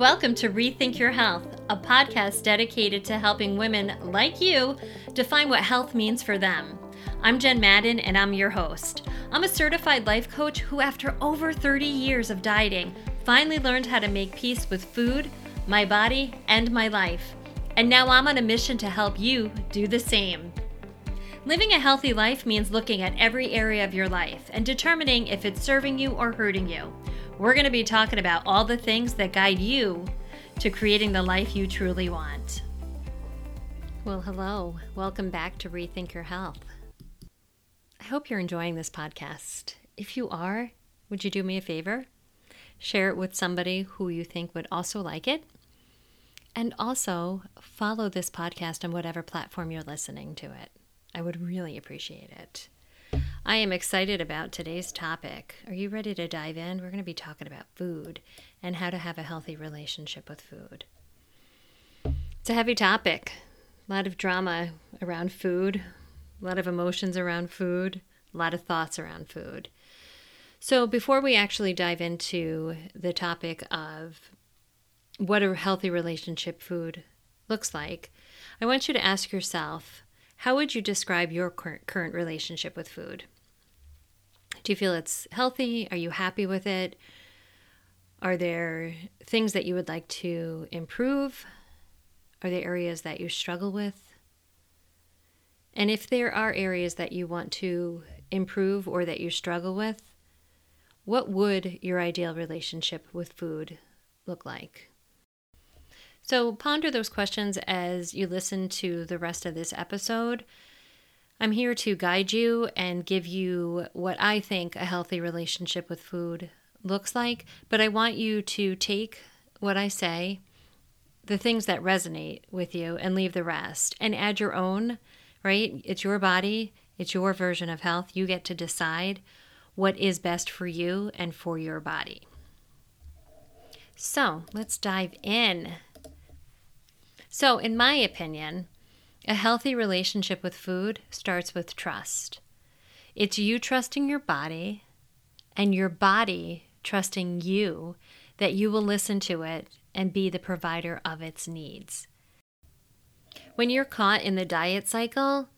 Welcome to Rethink Your Health, a podcast dedicated to helping women like you define what health means for them. I'm Jen Madden, and I'm your host. I'm a certified life coach who, after over 30 years of dieting, finally learned how to make peace with food, my body, and my life. And now I'm on a mission to help you do the same. Living a healthy life means looking at every area of your life and determining if it's serving you or hurting you. We're going to be talking about all the things that guide you to creating the life you truly want. Well, hello. Welcome back to Rethink Your Health. I hope you're enjoying this podcast. If you are, would you do me a favor? Share it with somebody who you think would also like it. And also follow this podcast on whatever platform you're listening to it. I would really appreciate it. I am excited about today's topic. Are you ready to dive in? We're going to be talking about food and how to have a healthy relationship with food. It's a heavy topic. A lot of drama around food, a lot of emotions around food, a lot of thoughts around food. So, before we actually dive into the topic of what a healthy relationship food looks like, I want you to ask yourself how would you describe your current relationship with food? Do you feel it's healthy? Are you happy with it? Are there things that you would like to improve? Are there areas that you struggle with? And if there are areas that you want to improve or that you struggle with, what would your ideal relationship with food look like? So ponder those questions as you listen to the rest of this episode. I'm here to guide you and give you what I think a healthy relationship with food looks like, but I want you to take what I say, the things that resonate with you, and leave the rest and add your own, right? It's your body, it's your version of health. You get to decide what is best for you and for your body. So let's dive in. So, in my opinion, a healthy relationship with food starts with trust. It's you trusting your body and your body trusting you that you will listen to it and be the provider of its needs. When you're caught in the diet cycle,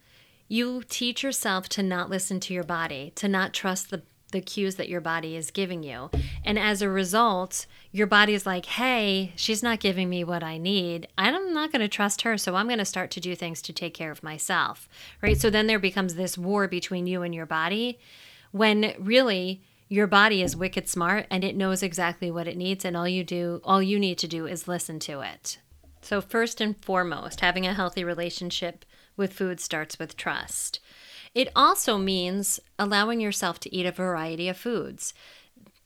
you teach yourself to not listen to your body, to not trust the the cues that your body is giving you. And as a result, your body is like, hey, she's not giving me what I need. I'm not going to trust her. So I'm going to start to do things to take care of myself. Right. So then there becomes this war between you and your body when really your body is wicked smart and it knows exactly what it needs. And all you do, all you need to do is listen to it. So, first and foremost, having a healthy relationship with food starts with trust. It also means allowing yourself to eat a variety of foods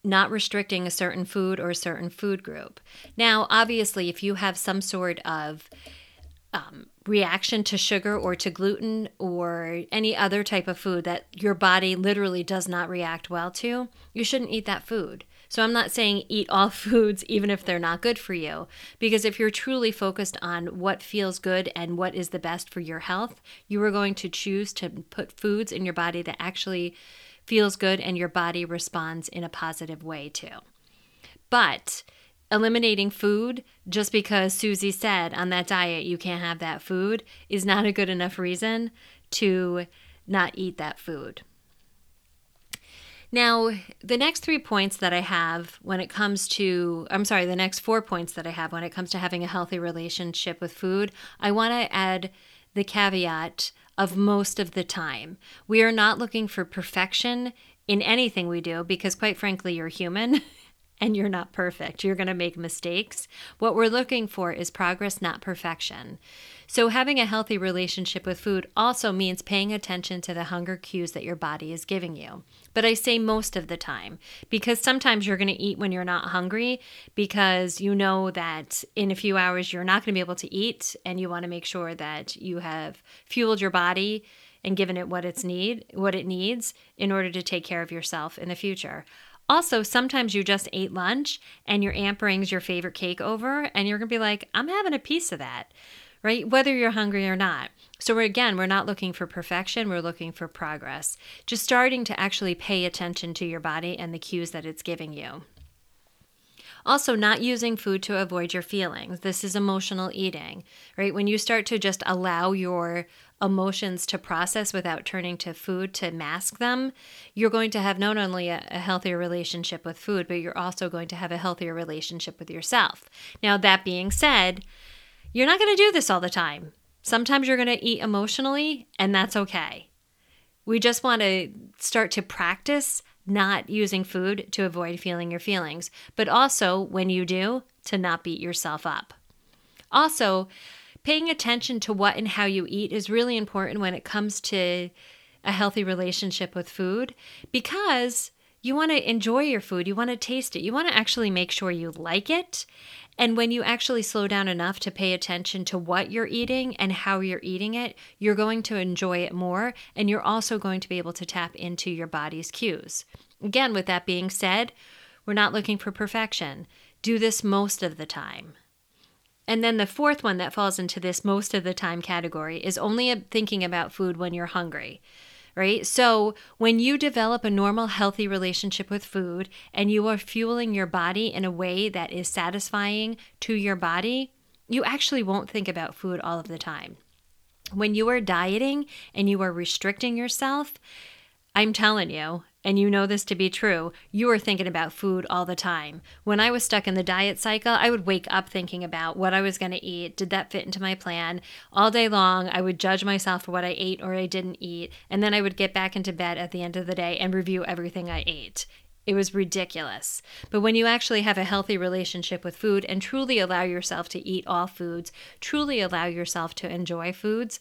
not restricting a certain food or a certain food group. Now, obviously, if you have some sort of um, reaction to sugar or to gluten or any other type of food that your body literally does not react well to, you shouldn't eat that food. So I'm not saying eat all foods even if they're not good for you, because if you're truly focused on what feels good and what is the best for your health, you are going to choose to put foods in your body that actually feels good and your body responds in a positive way too. But eliminating food just because Susie said on that diet you can't have that food is not a good enough reason to not eat that food. Now, the next three points that I have when it comes to, I'm sorry, the next four points that I have when it comes to having a healthy relationship with food, I want to add the caveat of most of the time. We are not looking for perfection in anything we do because, quite frankly, you're human and you're not perfect. You're going to make mistakes. What we're looking for is progress, not perfection. So, having a healthy relationship with food also means paying attention to the hunger cues that your body is giving you. But I say most of the time because sometimes you're going to eat when you're not hungry because you know that in a few hours you're not going to be able to eat and you want to make sure that you have fueled your body and given it what it's need what it needs in order to take care of yourself in the future. Also, sometimes you just ate lunch and your aunt brings your favorite cake over and you're going to be like, I'm having a piece of that right? Whether you're hungry or not. So, we're, again, we're not looking for perfection, we're looking for progress. Just starting to actually pay attention to your body and the cues that it's giving you. Also, not using food to avoid your feelings. This is emotional eating, right? When you start to just allow your emotions to process without turning to food to mask them, you're going to have not only a, a, healthier relationship with food, but you're also going to have a healthier relationship with yourself. Now, that being said, you're not going to do this all the time. Sometimes you're going to eat emotionally, and that's okay. We just want to start to practice not using food to avoid feeling your feelings, but also when you do, to not beat yourself up. Also, paying attention to what and how you eat is really important when it comes to a healthy relationship with food because you want to enjoy your food, you want to taste it, you want to actually make sure you like it. And when you actually slow down enough to pay attention to what you're eating and how you're eating it, you're going to enjoy it more and you're also going to be able to tap into your body's cues. Again, with that being said, we're not looking for perfection. Do this most of the time. And then the fourth one that falls into this most of the time category is only thinking about food when you're hungry, right? So when you develop a normal, healthy relationship with food and you are fueling your body in a way that is satisfying to your body, you actually won't think about food all of the time. When you are dieting and you are restricting yourself, I'm telling you, and you know this to be true, you are thinking about food all the time. When I was stuck in the diet cycle, I would wake up thinking about what I was going to eat. Did that fit into my plan? All day long, I would judge myself for what I ate or I didn't eat. And then I would get back into bed at the end of the day and review everything I ate. It was ridiculous. But when you actually have a healthy relationship with food and truly allow yourself to eat all foods, truly allow yourself to enjoy foods,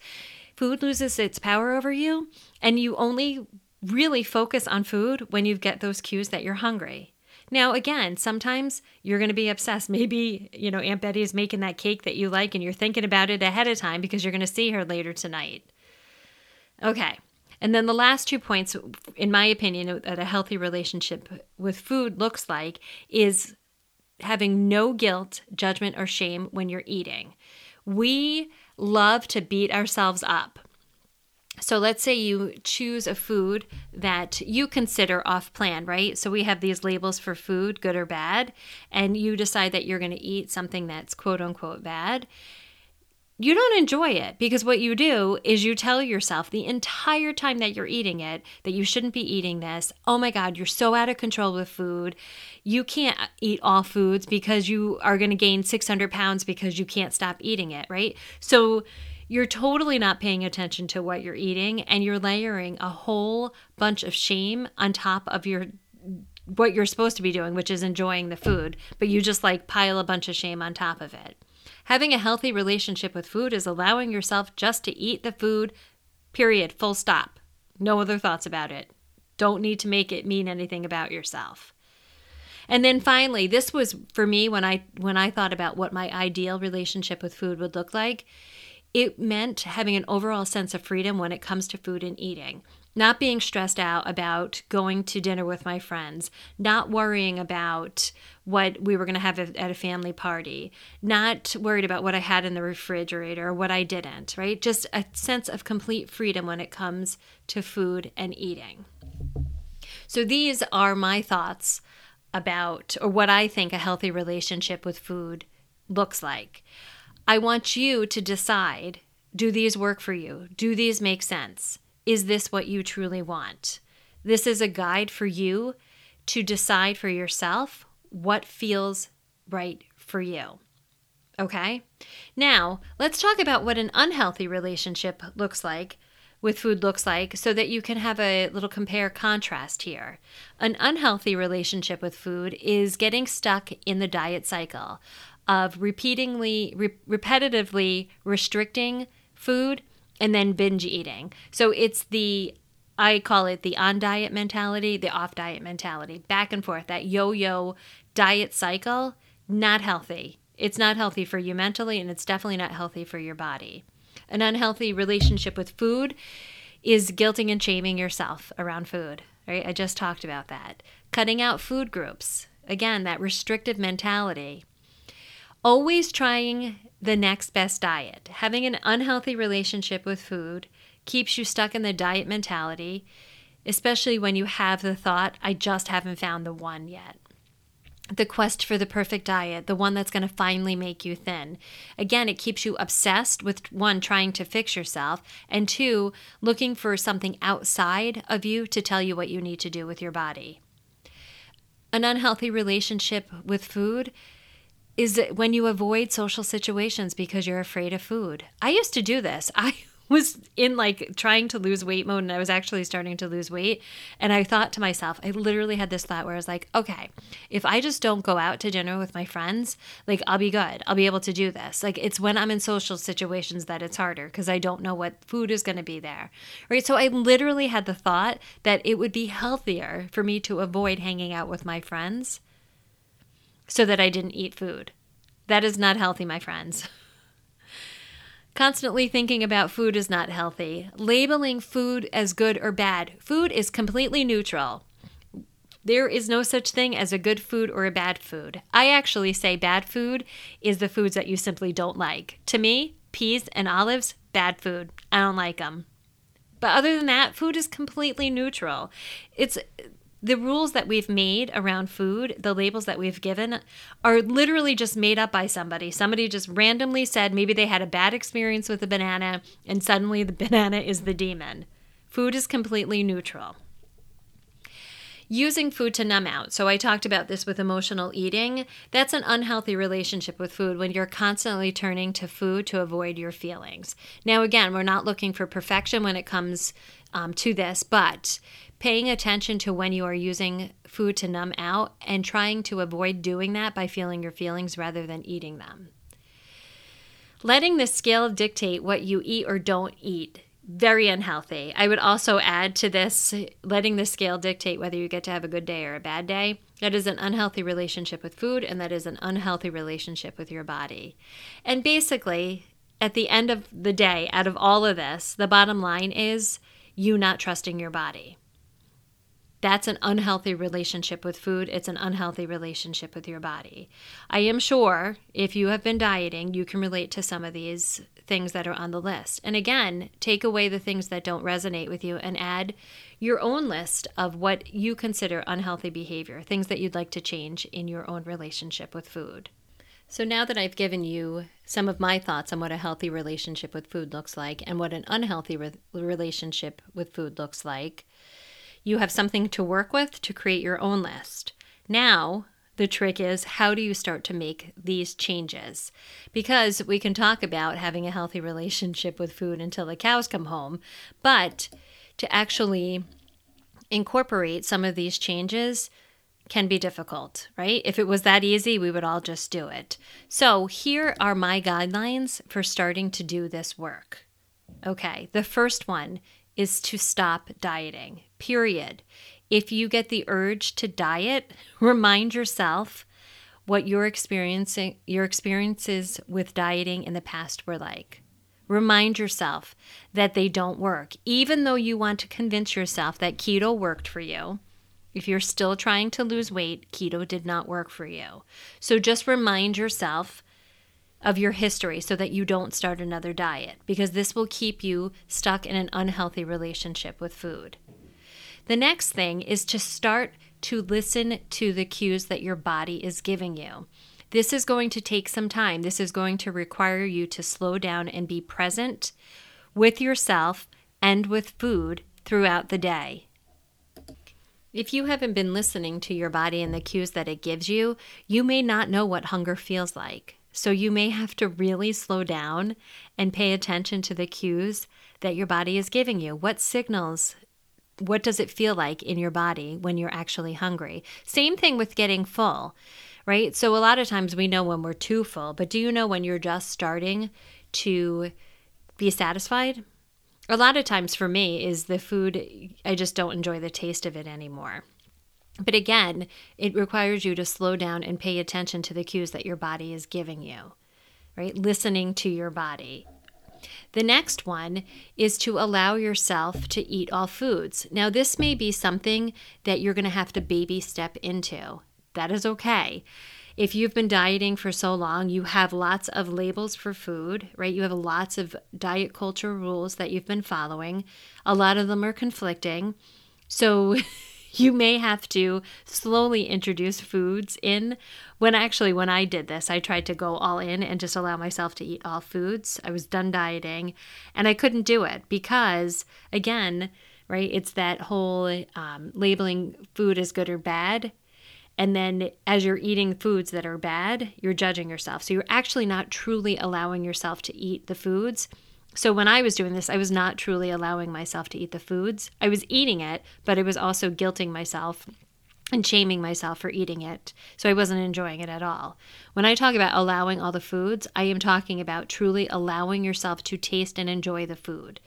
food loses its power over you and you only really focus on food when you get those cues that you're hungry. Now, again, sometimes you're going to be obsessed. Maybe, you know, Aunt Betty is making that cake that you like and you're thinking about it ahead of time because you're going to see her later tonight. Okay. And then the last two points, in my opinion, that a healthy relationship with food looks like is having no guilt, judgment, or shame when you're eating. We love to beat ourselves up so let's say you choose a food that you consider off plan, right? So we have these labels for food, good or bad, and you decide that you're going to eat something that's quote unquote bad. You don't enjoy it because what you do is you tell yourself the entire time that you're eating it that you shouldn't be eating this. Oh my God, you're so out of control with food. You can't eat all foods because you are going to gain 600 pounds because you can't stop eating it, right? So you're totally not paying attention to what you're eating and you're layering a whole bunch of shame on top of your what you're supposed to be doing, which is enjoying the food, but you just like pile a bunch of shame on top of it. Having a healthy relationship with food is allowing yourself just to eat the food, period, full stop. No other thoughts about it. Don't need to make it mean anything about yourself. And then finally, this was for me when I when I thought about what my ideal relationship with food would look like it meant having an overall sense of freedom when it comes to food and eating. Not being stressed out about going to dinner with my friends, not worrying about what we were going to have at a family party, not worried about what I had in the refrigerator or what I didn't, right? Just a sense of complete freedom when it comes to food and eating. So, these are my thoughts about, or what I think a healthy relationship with food looks like. I want you to decide do these work for you? Do these make sense? Is this what you truly want? This is a guide for you to decide for yourself what feels right for you. Okay? Now, let's talk about what an unhealthy relationship looks like with food looks like so that you can have a little compare contrast here. An unhealthy relationship with food is getting stuck in the diet cycle of repeatedly, re- repetitively restricting food and then binge eating. So it's the I call it the on diet mentality, the off diet mentality, back and forth, that yo yo diet cycle, not healthy. It's not healthy for you mentally, and it's definitely not healthy for your body. An unhealthy relationship with food is guilting and shaming yourself around food, right? I just talked about that. Cutting out food groups, again, that restrictive mentality always trying the next best diet. Having an unhealthy relationship with food keeps you stuck in the diet mentality, especially when you have the thought, I just haven't found the one yet. the quest for the perfect diet, the one that's going to finally make you thin. Again, it keeps you obsessed with one, trying to fix yourself, and two, looking for something outside of you to tell you what you need to do with your body. An unhealthy relationship with food is when you avoid social situations because you're afraid of food. I used to do this. I was in like trying to lose weight mode and I was actually starting to lose weight. And I thought to myself, I literally had this thought where I was like, okay, if I just don't go out to dinner with my friends, like I'll be good. I'll be able to do this. Like it's when I'm in social situations that it's harder because I don't know what food is going to be there. Right. So I literally had the thought that it would be healthier for me to avoid hanging out with my friends so that I didn't eat food. That is not healthy, my friends. Constantly thinking about food is not healthy. Labeling food as good or bad. Food is completely neutral. There is no such thing as a good food or a bad food. I actually say bad food is the foods that you simply don't like. To me, peas and olives, bad food. I don't like them. But other than that, food is completely neutral. It's the rules that we've made around food, the labels that we've given, are literally just made up by somebody. Somebody just randomly said maybe they had a bad experience with a banana, and suddenly the banana is the demon. Food is completely neutral. Using food to numb out. So, I talked about this with emotional eating. That's an unhealthy relationship with food when you're constantly turning to food to avoid your feelings. Now, again, we're not looking for perfection when it comes um, to this, but paying attention to when you are using food to numb out and trying to avoid doing that by feeling your feelings rather than eating them. Letting the scale dictate what you eat or don't eat. Very unhealthy. I would also add to this letting the scale dictate whether you get to have a good day or a bad day. That is an unhealthy relationship with food, and that is an unhealthy relationship with your body. And basically, at the end of the day, out of all of this, the bottom line is you not trusting your body. That's an unhealthy relationship with food. It's an unhealthy relationship with your body. I am sure if you have been dieting, you can relate to some of these things that are on the list. And again, take away the things that don't resonate with you and add your own list of what you consider unhealthy behavior, things that you'd like to change in your own relationship with food. So now that I've given you some of my thoughts on what a healthy relationship with food looks like and what an unhealthy re- relationship with food looks like, you have something to work with to create your own list. Now, the trick is how do you start to make these changes? Because we can talk about having a healthy relationship with food until the cows come home, but to actually incorporate some of these changes can be difficult, right? If it was that easy, we would all just do it. So, here are my guidelines for starting to do this work. Okay, the first one is to stop dieting, period. If you get the urge to diet, remind yourself what your experiencing your experiences with dieting in the past were like. Remind yourself that they don't work. Even though you want to convince yourself that keto worked for you, if you're still trying to lose weight, keto did not work for you. So just remind yourself of your history so that you don't start another diet because this will keep you stuck in an unhealthy relationship with food. The next thing is to start to listen to the cues that your body is giving you. This is going to take some time. This is going to require you to slow down and be present with yourself and with food throughout the day. If you haven't been listening to your body and the cues that it gives you, you may not know what hunger feels like. So you may have to really slow down and pay attention to the cues that your body is giving you. What signals what does it feel like in your body when you're actually hungry? Same thing with getting full, right? So a lot of times we know when we're too full, but do you know when you're just starting to be satisfied? A lot of times for me is the food I just don't enjoy the taste of it anymore. But again, it requires you to slow down and pay attention to the cues that your body is giving you, right? Listening to your body. The next one is to allow yourself to eat all foods. Now, this may be something that you're going to have to baby step into. That is okay. If you've been dieting for so long, you have lots of labels for food, right? You have lots of diet culture rules that you've been following. A lot of them are conflicting. So, you may have to slowly introduce foods in. When actually, when I did this, I tried to go all in and just allow myself to eat all foods. I was done dieting and I couldn't do it because, again, right, it's that whole um, labeling food as good or bad. And then as you're eating foods that are bad, you're judging yourself. So you're actually not truly allowing yourself to eat the foods so when I was doing this, I was not truly allowing myself to eat the foods. I was eating it, but I was also guilting myself and shaming myself for eating it. So I wasn't enjoying it at all. When I talk about allowing all the foods, I am talking about truly allowing yourself to taste and enjoy the food.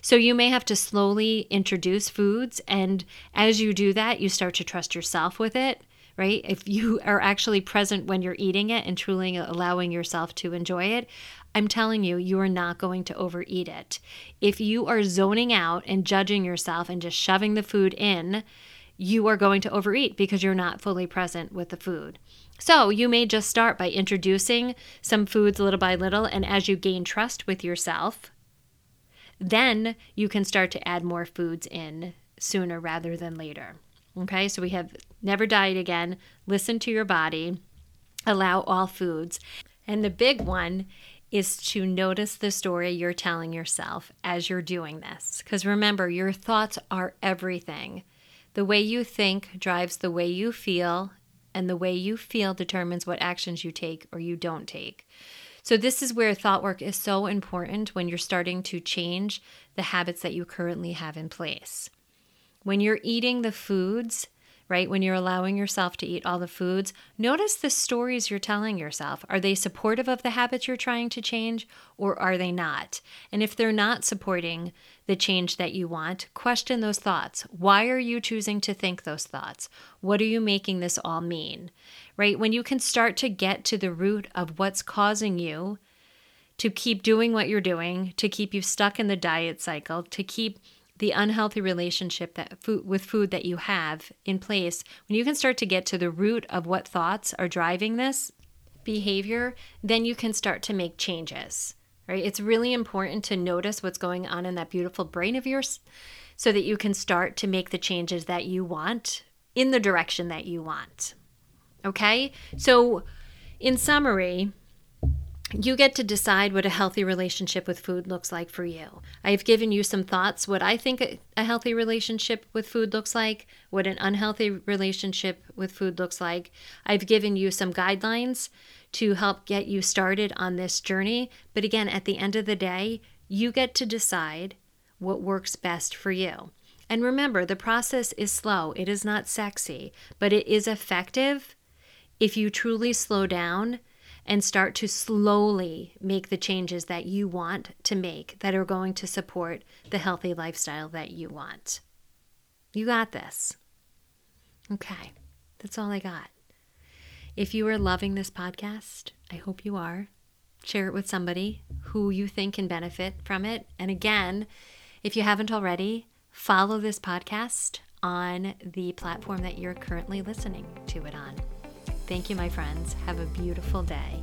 So you may have to slowly introduce foods. And as you do that, you start to trust yourself with it right? If you are actually present when you're eating it and truly allowing yourself to enjoy it, I'm telling you, you are not going to overeat it. If you are zoning out and judging yourself and just shoving the food in, you are going to overeat because you're not fully present with the food. So, you may just start by introducing some foods little by little, and as you gain trust with yourself, then you can start to add more foods in sooner rather than later. Okay, so we have never diet again, listen to your body, allow all foods. And the big one is to notice the story you're telling yourself as you're doing this. Because remember, your thoughts are everything. The way you think drives the way you feel, and the way you feel determines what actions you take or you don't take. So, this is where thought work is so important when you're starting to change the habits that you currently have in place. When you're eating the foods right? When you're allowing yourself to eat all the foods, notice the stories you're telling yourself. Are they supportive of the habits you're trying to change or are they not? And if they're not supporting the change that you want, question those thoughts. Why are you choosing to think those thoughts? What are you making this all mean? Right? When you can start to get to the root of what's causing you to keep doing what you're doing, to keep you stuck in the diet cycle, to keep the unhealthy relationship that food, with food that you have in place, when you can start to get to the root of what thoughts are driving this behavior, then you can start to make changes. Right? It's really important to notice what's going on in that beautiful brain of yours so that you can start to make the changes that you want in the direction that you want. Okay? So, in summary, you get to decide what a healthy relationship with food looks like for you. I've given you some thoughts what I think a healthy relationship with food looks like, what an unhealthy relationship with food looks like. I've given you some guidelines to help get you started on this journey. But again, at the end of the day, you get to decide what works best for you. And remember, the process is slow, it is not sexy, but it is effective if you truly slow down and start to slowly make the changes that you want to make that are going to support the healthy lifestyle that you want. You got this. Okay, that's all I got. If you are loving this podcast, I hope you are. Share it with somebody who you think can benefit from it. And again, if you haven't already, follow this podcast on the platform that you're currently listening to it on. Thank you, my friends. Have a beautiful day.